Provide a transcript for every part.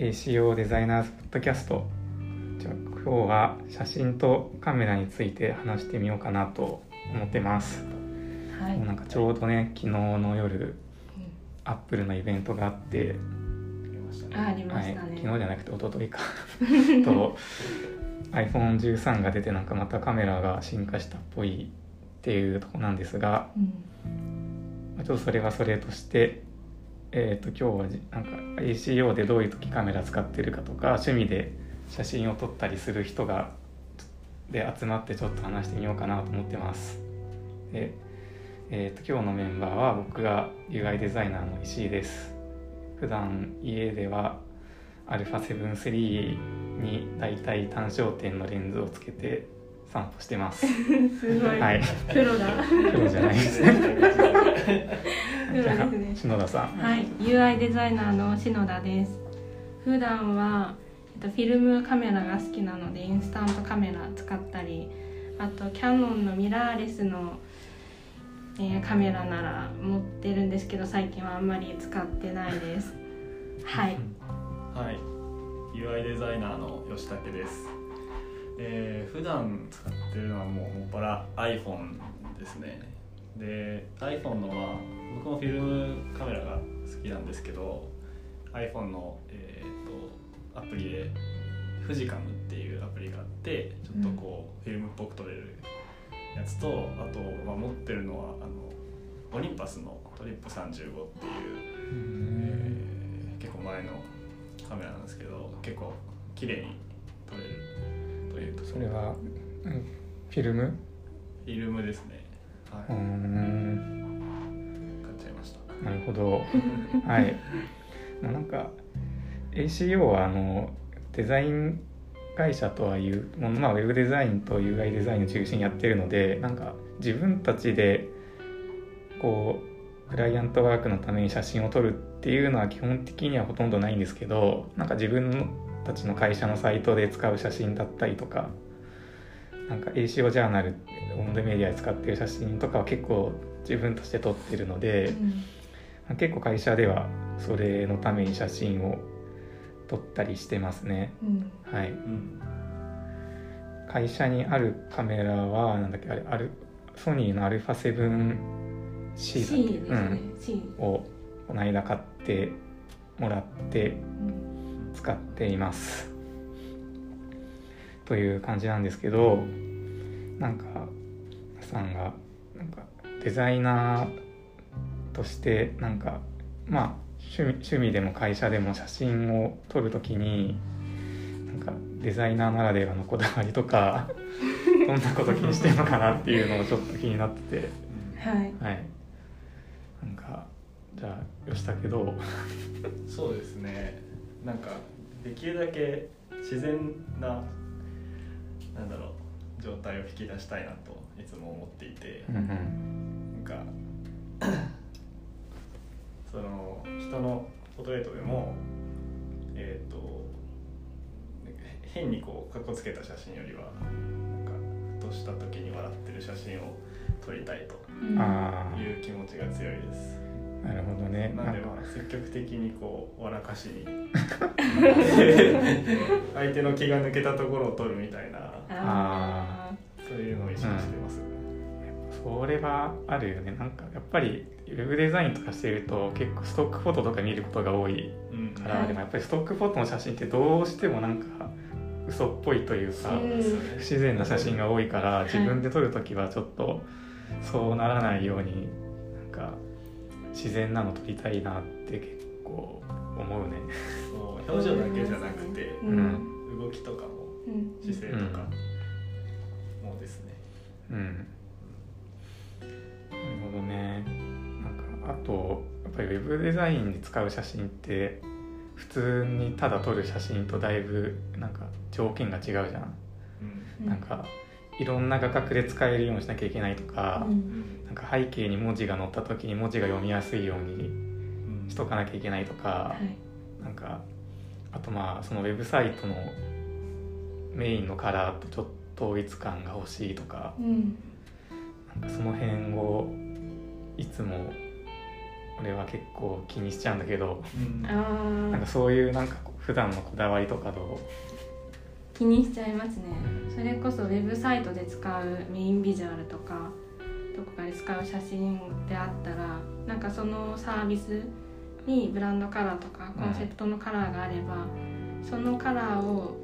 ACO デザイナーズポッドキャスト。じゃあ今日は写真とカメラについて話してみようかなと思ってます、はい。もうなんかちょうどね昨日の夜アップルのイベントがあって、あありまはい、したね。昨日じゃなくて一昨日か。と iPhone13 が出てなんかまたカメラが進化したっぽいっていうとこなんですが、うん。まあちょっとそれはそれとして、えー、と今日はなんか ACO でどういう時カメラ使ってるかとか趣味で写真を撮ったりする人がで集まってちょっと話してみようかなと思ってます。でえー、と今日のメンバーは僕が UI デザイナーの石井です。普段家では α7-3 にだいたい単焦点のレンズをつけて散歩してます。すごい。はい、プロだ。プロじゃないですね。プロですね。篠田さん。はい。UI デザイナーの篠田です。普段はえっとフィルムカメラが好きなのでインスタントカメラ使ったり、あとキヤノンのミラーレスの、えーカメラなら持ってるんですけど最近はあんまり使ってないです。はい。はい、UI デザイナーの吉武です。えー、普段使ってるのはもうもっぱら iPhone ですね。で、iPhone のは僕もフィルムカメラが好きなんですけど、iPhone の、えー、とアプリでフジカムっていうアプリがあって、ちょっとこう、フィルムっぽく撮れるやつと、あと、まあ、持ってるのはあのオリンパスのトリップ35っていうえー結構前のカメラなんですけど結構綺麗に撮れるというとそれはうんフィルム？フィルムですね。はい、うーん。買っちゃいました。なるほど。はい。まあなんか ACO はあのデザイン会社とはいうもうまあウェブデザインと UI デザインを中心にやってるのでなんか自分たちでこうクライアントワークのために写真を撮るっていうのは基本的にはほとんどないんですけどなんか自分たちの会社のサイトで使う写真だったりとかなんか ACO ジャーナルオンデメディアで使ってる写真とかは結構自分として撮ってるので、結構会社ではそれのために写真を撮ったりしてますね。うん。はい。うん。会社にあるカメラはなんだっけあれあるソニーの α7C だっけ？ですね。うん、をこの間買ってもらってうん使っています。という感じなんですけどなんか皆さんがなんかデザイナーとしてなんかまあ趣味趣味でも会社でも写真を撮るときになんかデザイナーならではのこだわりとか どんなこと気にしてるのかなっていうのをちょっと気になってて。はい。はい。なんかじゃあ吉武ど。うそうですねなんかできるだけ自然ななんだろう状態を引き出したいなといつも思っていてなんかその人のポートレートでもえっ、と変にこうかっこつけた写真よりはなんかふとした時に笑ってる写真を撮りたいとあいう気持ちが強いです。あなるほどね。ななんでまあ積極的にこう笑かしに。相手の気が抜けたところを撮るみたいな。あそういうのを意識してます。それはあるよね。なんかやっぱりウェブデザインとかしてると結構ストックフォトとか見ることが多いうんから、はいでもやっぱりストックフォトの写真ってどうしてもなんか嘘っぽいというかそうですよね不自然な写真が多いからい。自分で撮る時はちょっとそうならないようになんか自然なの撮りたいなって結構思うね。そう表情だけじゃなくてー。うん動きとかもうん。姿勢とかもですね。うんなるほどねなんかあとやっぱりウェブデザインで使う写真って普通にただ撮る写真とだいぶなんか条件が違うじゃん、うんなんかいろんな画角で使えるようにしなきゃいけないとか、うんなんか背景に文字が載った時に文字が読みやすいようにうんしとかなきゃいけないとか、はい。なんかあとまあそのウェブサイトのメインのカラーとちょっと統一感が欲しいとかうん。なんかその辺をいつも俺は結構気にしちゃうんだけどうん。なんかそういうなんか普段のこだわりとかどう？気にしちゃいますね。それこそウェブサイトで使うメインビジュアルとかどこかで使う写真であったらなんかそのサービスにブランドカラーとかコンセプトのカラーがあれば、そのカラーを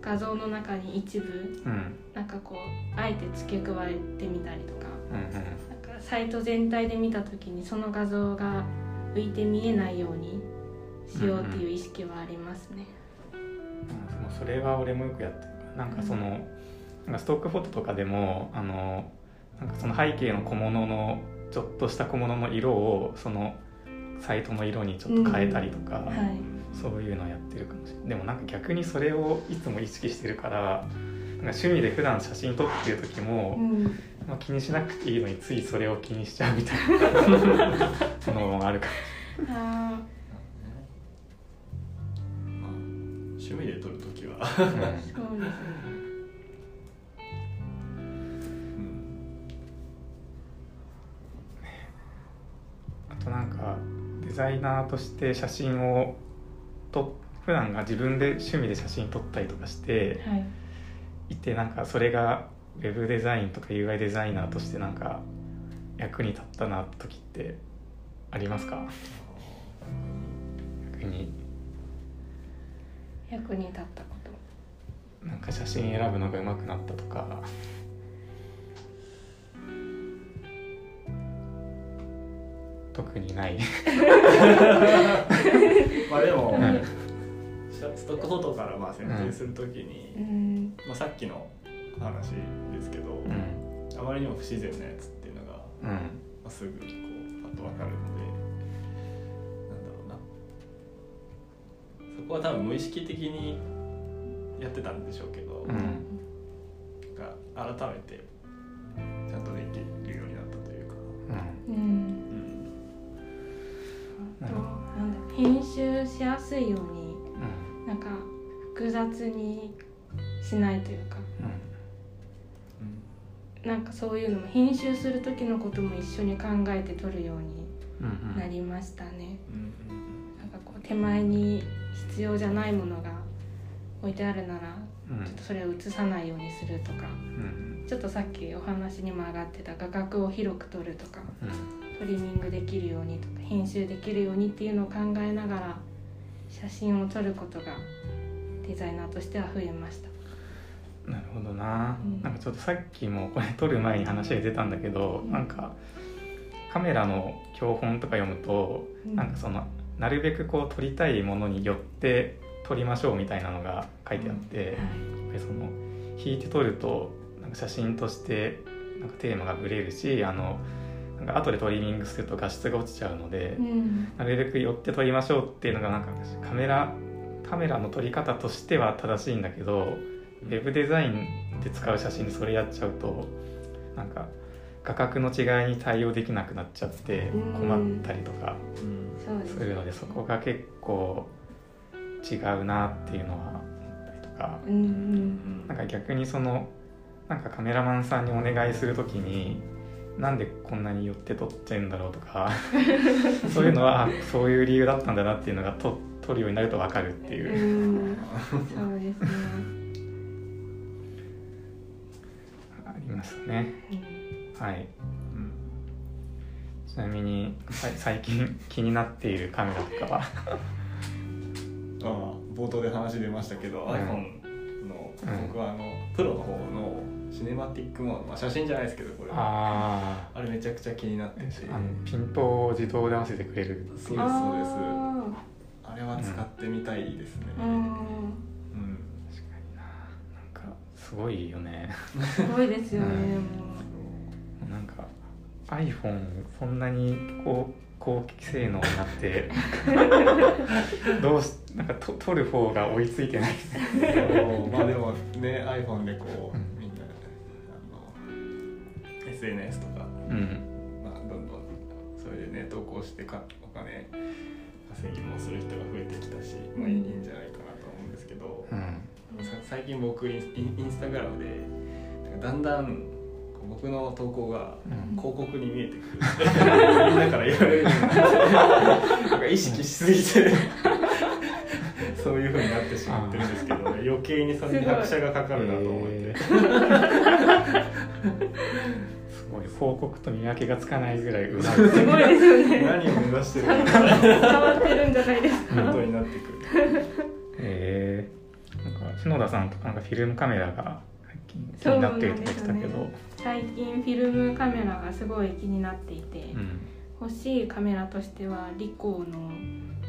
画像の中に一部うん。なんかこうあえて付け加えてみたりとかうんうん。なんかサイト全体で見た時にその画像が浮いて見えないようにしようっていう意識はありますね。うんもうそれは俺もよくやってる。なんかその、なんかストックフォトとかでもあのなんかその背景の小物のちょっとした小物の色をそのサイトの色にちょっと変えたりとか、はい。そういうのをやってるかもしれない。でもなんか逆にそれをいつも意識してるからなんか趣味で普段写真撮ってる時も、うん。まあ、気にしなくていいのについそれを気にしちゃうみたいな のもあるかあまあ趣味で撮るときは、うん。あとなんかデザイナーとして写真を撮普段が自分で趣味で写真撮ったりとかしてはい。いてなんかそれがウェブデザインとか UI デザイナーとしてなんか役に立ったな時ってありますか？逆に役に立ったこと。なんか写真選ぶのが上手くなったとか。特にない。まあでも、うんストックフォトからまあ選定するときに、うん。まあ、さっきの話ですけど、うん。あまりにも不自然なやつっていうのが、まうん。あ、すぐこうパッとわかるのでこは多分無意識的にやってたんでしょうけど、うん。が改めてちゃんとできるようになったというか、うん。うん。うん。あとなんだ編集しやすいようにうん。なんか複雑にしないというか。なんかそういうのも編集する時のことも一緒に考えて撮るようになりましたね。うん手前に必要じゃないものが置いてあるならうん。ちょっとそれを映さないようにするとかうん。ちょっとさっきお話にも上がってた画角を広く撮るとかうん。トリミングできるようにとか編集できるようにっていうのを考えながら写真を撮ることがデザイナーとしては増えました。なるほどな、うん。なんかちょっとさっきもこれ撮る前に話が出たんだけど、うん。なんかカメラの教本とか読むと、うん。なんかそのなるべくこう撮りたいものによって撮りましょうみたいなのが書いてあって、やっぱりその引いて撮るとなんか写真としてなんかテーマがぶれるしあのなんか後でトリミングすると画質が落ちちゃうので、うん。なるべく寄って撮りましょうっていうのがなんかカメラカメラの撮り方としては正しいんだけどウェブデザインで使う写真でそれやっちゃうとなんか画角の違いに対応できなくなっちゃってうん。困ったりとか。うんすするのでそこが結構違うなっていうのは思ったりとかうんうんなんか逆にそのなんかカメラマンさんにお願いする時になんでこんなに寄って撮ってんだろうとか そういうのはあそういう理由だったんだなっていうのがと撮るようになると分かるっていうう。んそうですね。ありますね。はい。うんちなみにさい最近気になっているカメラとかは？ま あ冒頭で話出ましたけど、ん iPhone の、うん僕はあのプロの方のシネマティックモード、まあ、写真じゃないですけどこれああれめちゃくちゃ気になっててあ、あのピントを自動で合わせてくれる。そうですそうですああれは使ってみたいですね、ーうんうん確かにな。なんかすごいよね。すごいですよね。うんなんか iPhone そんなにこう高性能になって どうしなんかと撮る方が追いついてない。まあでもね iPhone でこう、うんみんなあの SNS とか、うん。まあ、どんどんそれでね投稿してかお金稼ぎもする人が増えてきたし、まあ、いいんじゃないかなと思うんですけど、うん。さ最近僕インインスタグラムでだんだん僕の投稿がうん。広告に見えてくる。っ てみんなから言われる。なんか意識しすぎて。そ そういう風になってしまってるんですけど、ね、余計にそれに拍車がかかるなと思って、えーすごい報告と見分けがつかないぐらいうまいすごいですよね。何を目指してるのか。変わってるん。じゃないですか本当になってくる。えー、なんか篠田さんとかなんかフィルムカメラが気になってるとか言ってたけど。そうなん最近フィルムカメラがすごい気になっていて、うん。欲しいカメラとしてはリコーの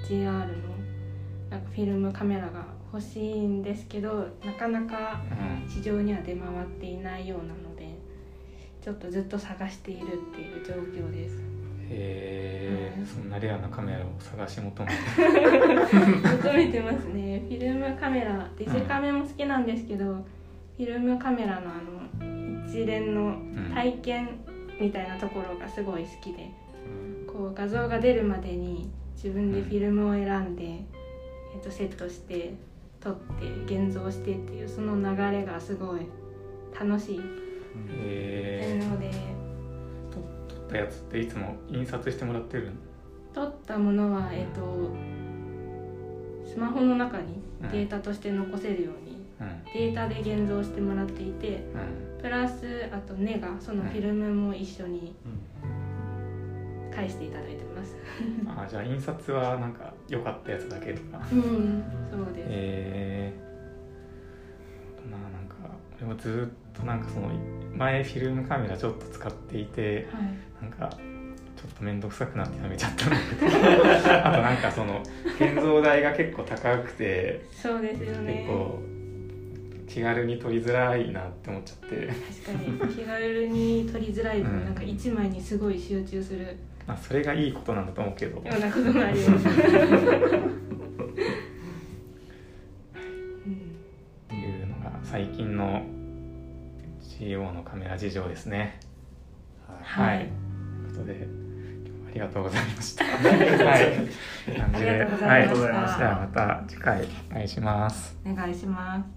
JR のなんかフィルムカメラが欲しいんですけどなかなかうん。市場には出回っていないようなのでちょっとずっと探しているっていう状況です。へえうん。そんなレアなカメラを探し求めて。求めてますね。フィルムカメラデジカメも好きなんですけど、フィルムカメラのあの一連の体験みたいなところがすごい好きで、こう画像が出るまでに自分でフィルムを選んで、えっとセットして撮って現像してっていうその流れがすごい楽しいへえので。撮ったやつっていつも印刷してもらってる？撮ったものは、えっとスマホの中にデータとして残せるようにうんデータで現像してもらっていてうん。プラスあとネガそのフィルムも一緒に返していただいてます。あじゃあ印刷はなんか良かったやつだけとか。うん。そうです、えー、まあなんか俺もずっとなんかその前フィルムカメラちょっと使っていてはい。なんかちょっと面倒くさくなってやめちゃったんだけどあとなんかその現像代が結構高くてそうですよね。結構気軽に撮りづらいなって思っちゃって、確かに気軽に撮りづらい。分、うん。なんか一枚にすごい集中する。あ、それがいいことなんだと思うけど。うなこともあります、いうのが最近の CO のカメラ事情ですね。はい。はい。ということで今日はありがとうございました。はい。感じで。ありがとうございました。はい、じゃあまた次回お願いします。お願いします